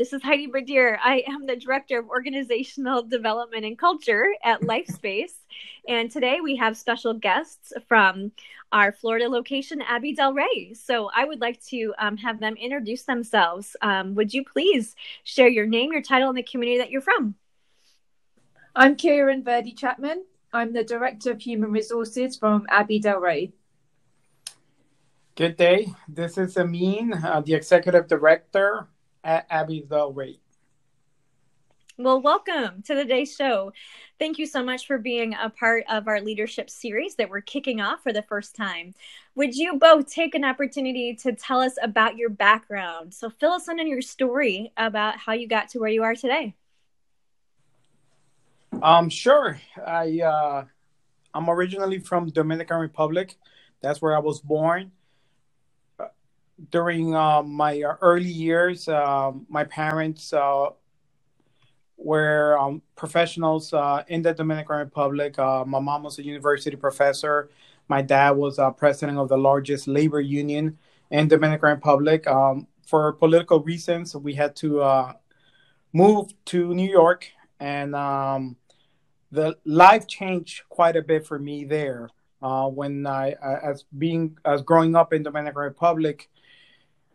This is Heidi Berdier. I am the Director of Organizational Development and Culture at LifeSpace. And today we have special guests from our Florida location, Abbey Delray. So I would like to um, have them introduce themselves. Um, would you please share your name, your title, and the community that you're from? I'm Kieran Verdi Chapman. I'm the Director of Human Resources from Abbey Delray. Good day. This is Amin, uh, the Executive Director at Abbey Delray. Well, welcome to the day show. Thank you so much for being a part of our leadership series that we're kicking off for the first time. Would you both take an opportunity to tell us about your background? So, fill us in on your story about how you got to where you are today. Um, sure. I uh, I'm originally from Dominican Republic. That's where I was born during uh, my early years, uh, my parents uh, were um, professionals uh, in the Dominican Republic. Uh, my mom was a university professor. My dad was president of the largest labor union in Dominican Republic. Um, for political reasons, we had to uh, move to New York, and um, the life changed quite a bit for me there. when I, as being as growing up in Dominican Republic,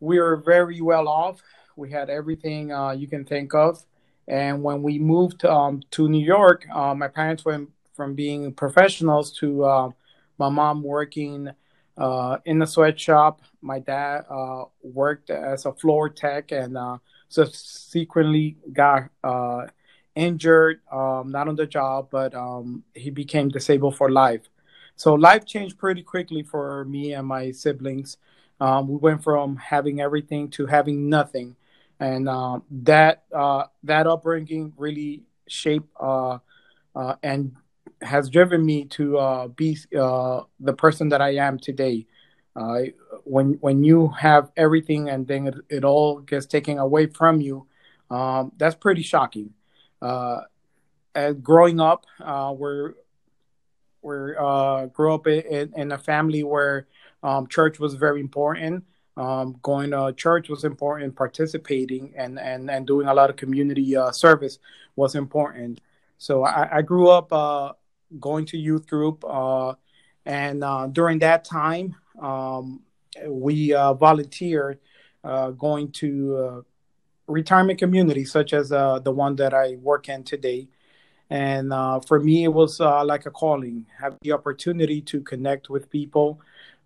we were very well off. We had everything uh, you can think of. And when we moved um, to New York, uh, my parents went from being professionals to uh, my mom working uh, in a sweatshop. My dad uh, worked as a floor tech and uh, subsequently got injured, um, not on the job, but um, he became disabled for life. So life changed pretty quickly for me and my siblings. Um, we went from having everything to having nothing, and uh, that uh, that upbringing really shaped uh, uh and has driven me to uh, be uh, the person that I am today. when when you have everything and then it, it all gets taken away from you, um, that's pretty shocking. growing up, we're we're grew up in, in a family where um, church was very important. Um, going to church was important. Participating and and and doing a lot of community uh, service was important. So I, I grew up uh, going to youth group, uh, and uh, during that time, um, we uh, volunteered uh, going to retirement communities such as the one that I work in today. And for me, it was like a calling. Have the opportunity to connect with people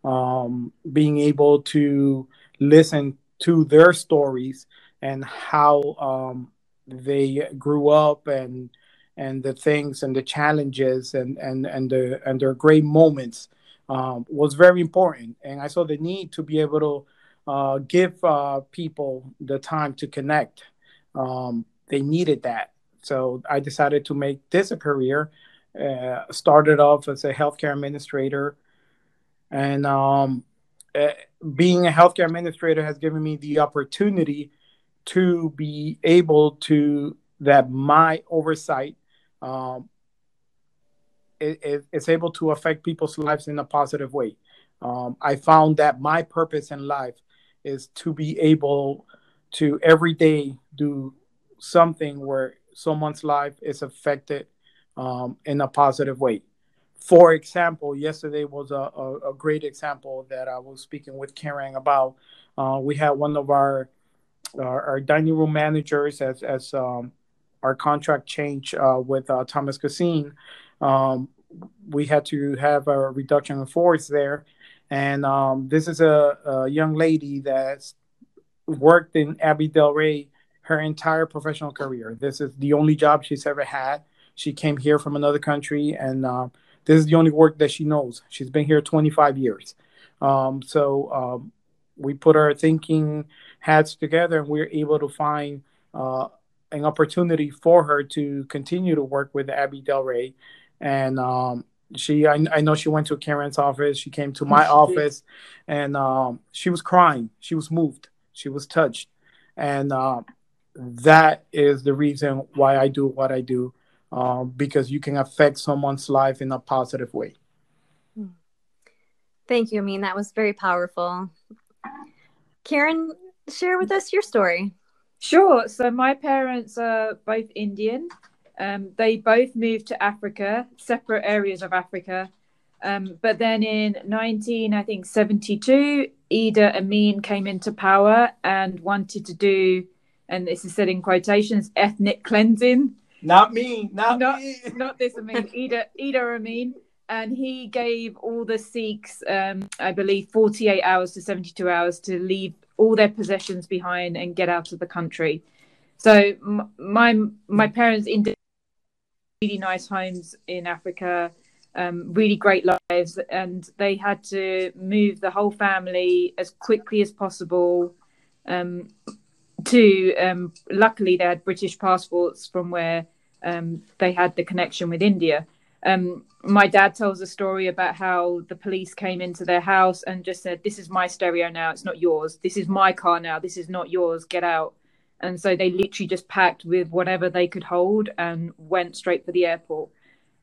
um, being able to listen to their stories and how um, they grew up and and the things and the challenges and and and the and their great moments um, was very important. And I saw the need to be able to uh, give uh, people the time to connect. Um, they needed that, so I decided to make this a career. Uh, started off as a healthcare administrator and um, uh, being a healthcare administrator has given me the opportunity to be able to that my oversight um, it, it's able to affect people's lives in a positive way. Um, I found that my purpose in life is to be able to every day do something where someone's life is affected um, in a positive way for example, yesterday was a, a, a, great example that I was speaking with Karen about. Uh, we had one of our our, our dining room managers as as um, our contract change uh, with uh, Thomas Cuisine. Um, we had to have a reduction in force there, and um, this is a, a, young lady that's worked in Abbey Delray her entire professional career. This is the only job she's ever had. She came here from another country and uh, this is the only work that she knows. She's been here 25 years. Um, so um, we put our thinking hats together and we are able to find uh, an opportunity for her to continue to work with Abbey Delray. And um, she, I, I, know she went to Karen's office. She came to my office and um, she was crying. She was moved. She was touched. And uh, that is the reason why I do what I do um, because you can affect someone's life in a positive way. Thank you. I mean, that was very powerful. Karen, share with us your story. Sure. So my parents are both Indian. Um, they both moved to Africa, separate areas of Africa. Um, but then in 19, I think 72, Idi Amin came into power and wanted to do, and this is said in quotations, ethnic cleansing. Not me, not, not me. not this Amin, Idi, Idi Amin. And he gave all the Sikhs, um, I believe, 48 hours to 72 hours to leave all their possessions behind and get out of the country. So my my parents in really nice homes in Africa, um, really great lives, and they had to move the whole family as quickly as possible. Um, to um, luckily they had British passports from where um, they had the connection with India. Um, my dad tells a story about how the police came into their house and just said, "This is my stereo now. It's not yours. This is my car now. This is not yours. Get out." And so they literally just packed with whatever they could hold and went straight for the airport.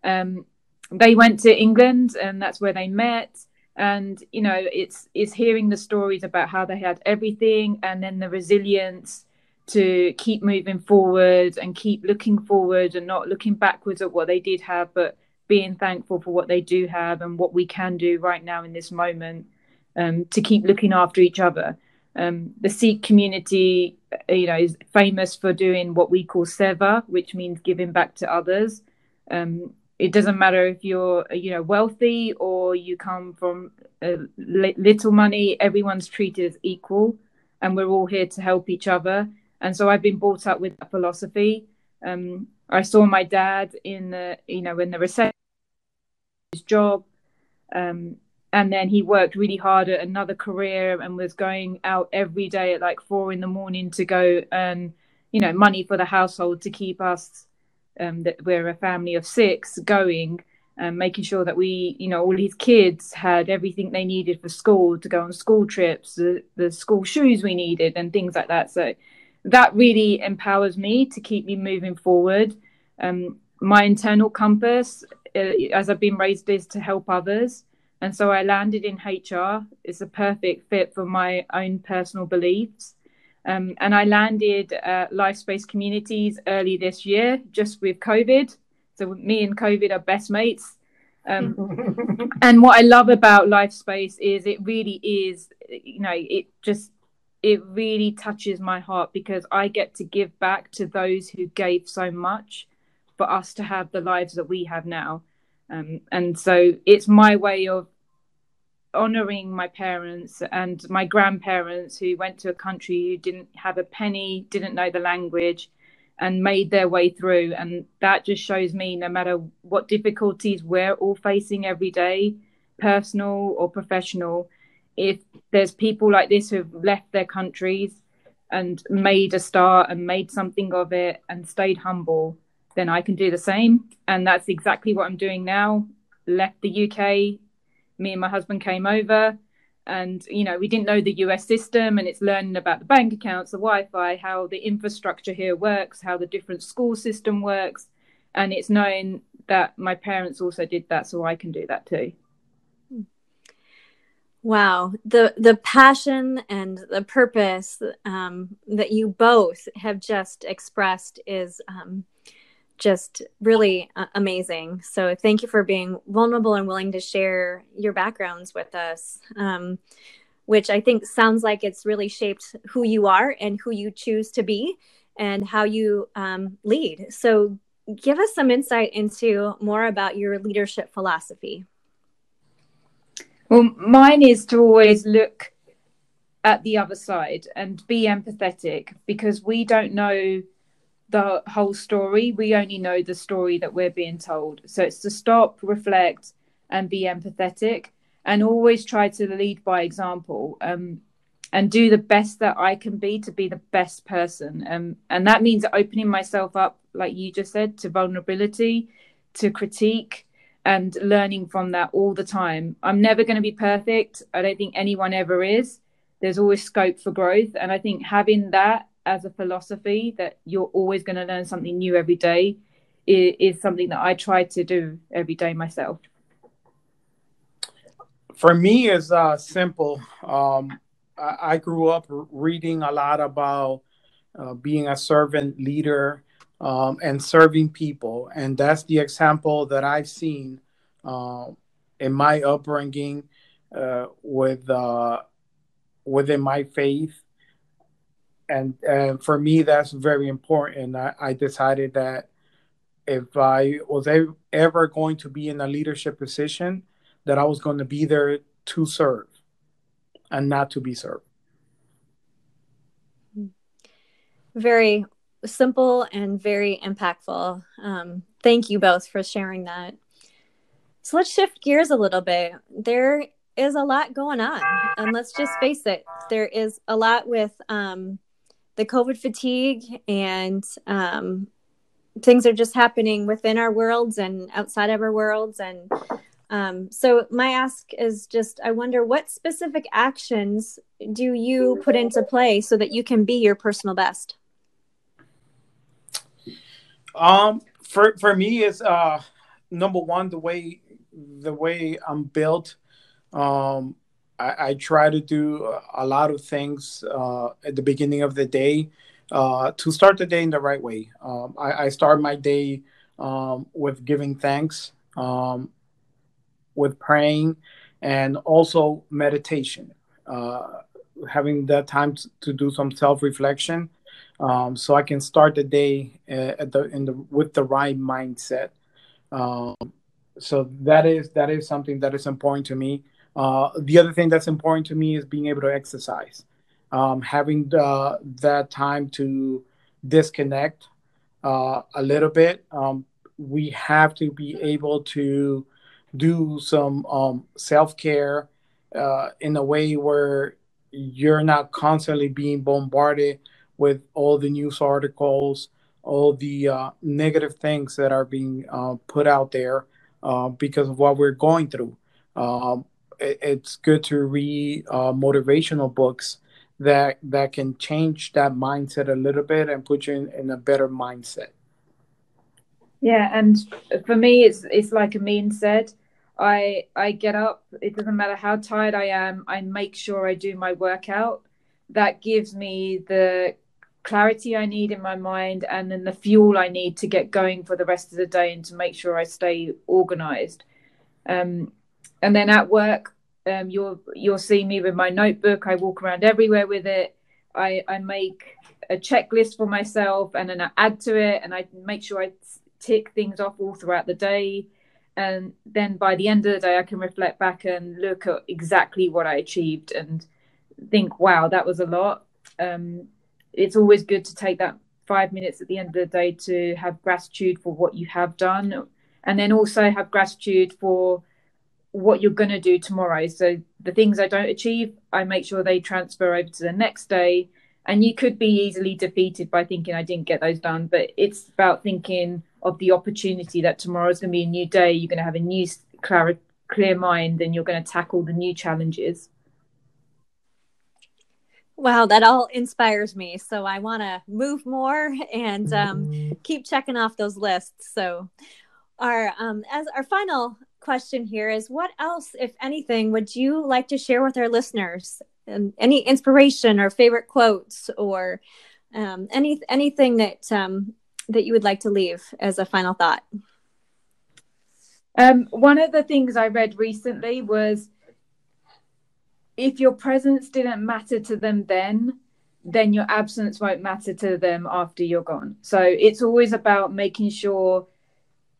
Um, they went to England, and that's where they met. And you know, it's it's hearing the stories about how they had everything, and then the resilience to keep moving forward and keep looking forward and not looking backwards at what they did have, but being thankful for what they do have and what we can do right now in this moment um, to keep looking after each other. Um, the Sikh community, you know, is famous for doing what we call seva, which means giving back to others. Um, it doesn't matter if you're, you know, wealthy or you come from uh, little money. Everyone's treated as equal, and we're all here to help each other. And so I've been brought up with that philosophy. Um, I saw my dad in the, you know, in the recession his job. Um, and then he worked really hard at another career and was going out every day at like four in the morning to go and you know, money for the household to keep us, um, that we're a family of six, going and making sure that we, you know, all his kids had everything they needed for school to go on school trips, the, the school shoes we needed, and things like that. So that really empowers me to keep me moving forward. Um, my internal compass uh, as I've been raised is to help others. And so I landed in HR. It's a perfect fit for my own personal beliefs. Um, and I landed at LifeSpace Communities early this year, just with COVID. So me and COVID are best mates. Um, and what I love about LifeSpace is it really is, you know, it just it really touches my heart because I get to give back to those who gave so much for us to have the lives that we have now. Um, and so it's my way of honoring my parents and my grandparents who went to a country who didn't have a penny, didn't know the language, and made their way through. And that just shows me no matter what difficulties we're all facing every day, personal or professional, if there's people like this who've left their countries and made a start and made something of it and stayed humble then I can do the same. And that's exactly what I'm doing now. Left the UK, me and my husband came over, and you know, we didn't know the US system, and it's learning about the bank accounts, the Wi Fi, how the infrastructure here works, how the different school system works. And it's knowing that my parents also did that, so I can do that too. Wow, the the passion and the purpose um, that you both have just expressed is um, just really uh, amazing. So thank you for being vulnerable and willing to share your backgrounds with us, um, which I think sounds like it's really shaped who you are and who you choose to be and how you um, lead. So give us some insight into more about your leadership philosophy. Well, mine is to always look at the other side and be empathetic because we don't know the whole story. We only know the story that we're being told. So it's to stop, reflect, and be empathetic, and always try to lead by example. Um, and do the best that I can be to be the best person. Um, and that means opening myself up, like you just said, to vulnerability, to critique, and learning from that all the time. I'm never going to be perfect. I don't think anyone ever is. There's always scope for growth. And I think having that as a philosophy that you're always going to learn something new every day is, is something that I try to do every day myself. For me, it's uh, simple. Um, I, I, grew up reading a lot about uh, being a servant leader um, and serving people. And that's the example that I've seen uh, in my upbringing uh, with uh, within my faith. And, and for me, that's very important. I, I decided that if I was ever going to be in a leadership position, that I was going to be there to serve and not to be served. Very simple and very impactful. Um, thank you both for sharing that. So let's shift gears a little bit. There is a lot going on, and let's just face it, there is a lot with um, the COVID fatigue, and um, things are just happening within our worlds and outside of our worlds. And um, so, my ask is just I wonder what specific actions do you put into play so that you can be your personal best? Um, for for me, it's uh, number one the way the way I'm built. Um, I, I try to do a lot of things uh, at the beginning of the day uh, to start the day in the right way. Um, I, I, start my day um, with giving thanks, um, with praying, and also meditation. Uh, having that time to, to do some self reflection um, so I can start the day uh, at the in the with the right mindset. Um, so that is that is something that is important to me. Uh, the other thing that's important to me is being able to exercise, um, having the, that time to disconnect uh, a little bit. Um, we have to be able to do some um, self care uh, in a way where you're not constantly being bombarded with all the news articles, all the uh, negative things that are being uh, put out there uh, because of what we're going through. Um, it, it's good to read uh, motivational books that that can change that mindset a little bit and put you in, in a better mindset. Yeah, and for me, it's it's like Amin said. I I get up. It doesn't matter how tired I am. I make sure I do my workout. That gives me the clarity I need in my mind and then the fuel I need to get going for the rest of the day and to make sure I stay organized. Um, and then at work, um, you'll you'll see me with my notebook. I walk around everywhere with it. I, I make a checklist for myself and then I add to it and I make sure I tick things off all throughout the day. And then by the end of the day, I can reflect back and look at exactly what I achieved and think, wow, that was a lot. Um, it's always good to take that five minutes at the end of the day to have gratitude for what you have done and then also have gratitude for what you're going to do tomorrow. So the things i don't achieve i make sure they transfer over to the next day. And you could be easily defeated by thinking i didn't get those done. But it's about thinking of the opportunity that tomorrow is going to be a new day. You're going to have a new clear, clear mind and you're going to tackle the new challenges. Wow, that all inspires me. So I want to move more and um, keep checking off those lists. So, our um, as our final question here is, what else, if anything, would you like to share with our listeners? Um, any inspiration or favorite quotes or um, any anything that um, that you would like to leave as a final thought? Um, one of the things I read recently was if your presence didn't matter to them then, then your absence won't matter to them after you're gone. So it's always about making sure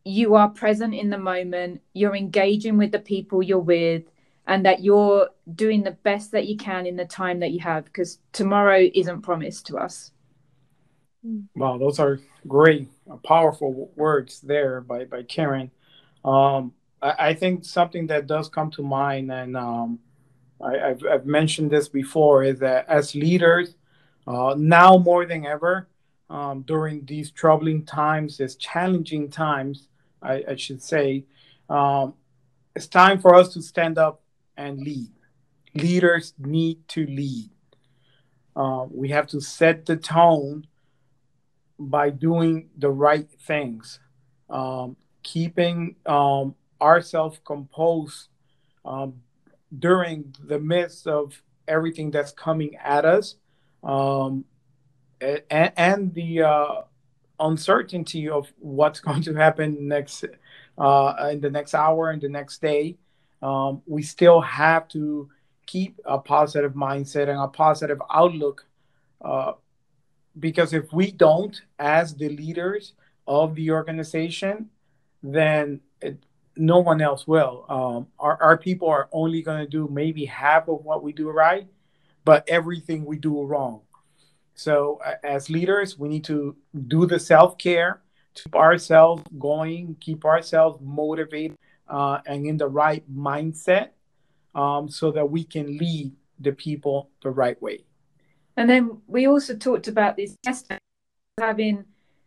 you are present in the moment, you're engaging with the people you're with, and that you're doing the best that you can in the time that you have because tomorrow isn't promised to us. Wow, those are great, uh, powerful words there by, by Karen. Um, I, I, think something that does come to mind, and um, I, have I've mentioned this before, is that as leaders, uh, now more than ever, um, during these troubling times, these challenging times, I, I should say, um, it's time for us to stand up and lead. Leaders need to lead. Uh, we have to set the tone by doing the right things, um, keeping um, ourselves composed, um, during the midst of everything that's coming at us. Um, and, and the uh, uncertainty of what's going to happen next uh, in the next hour and the next day, um, we still have to keep a positive mindset and a positive outlook. Uh, because if we don't, as the leaders of the organization, then it, no one else will. Um, our, our people are only going to do maybe half of what we do right, but everything we do wrong. So, as leaders, we need to do the self care, to keep ourselves going, keep ourselves motivated, uh, and in the right mindset, um, so that we can lead the people the right way. And then we also talked about this having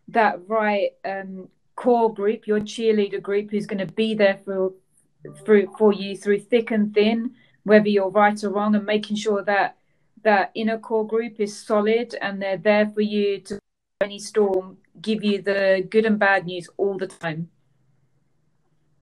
that right um, core group, your cheerleader group, who's going to be there for through for you through thick and thin, whether you're right or wrong, and making sure that that inner core group is solid and they're there for you to any storm, give you the good and bad news all the time.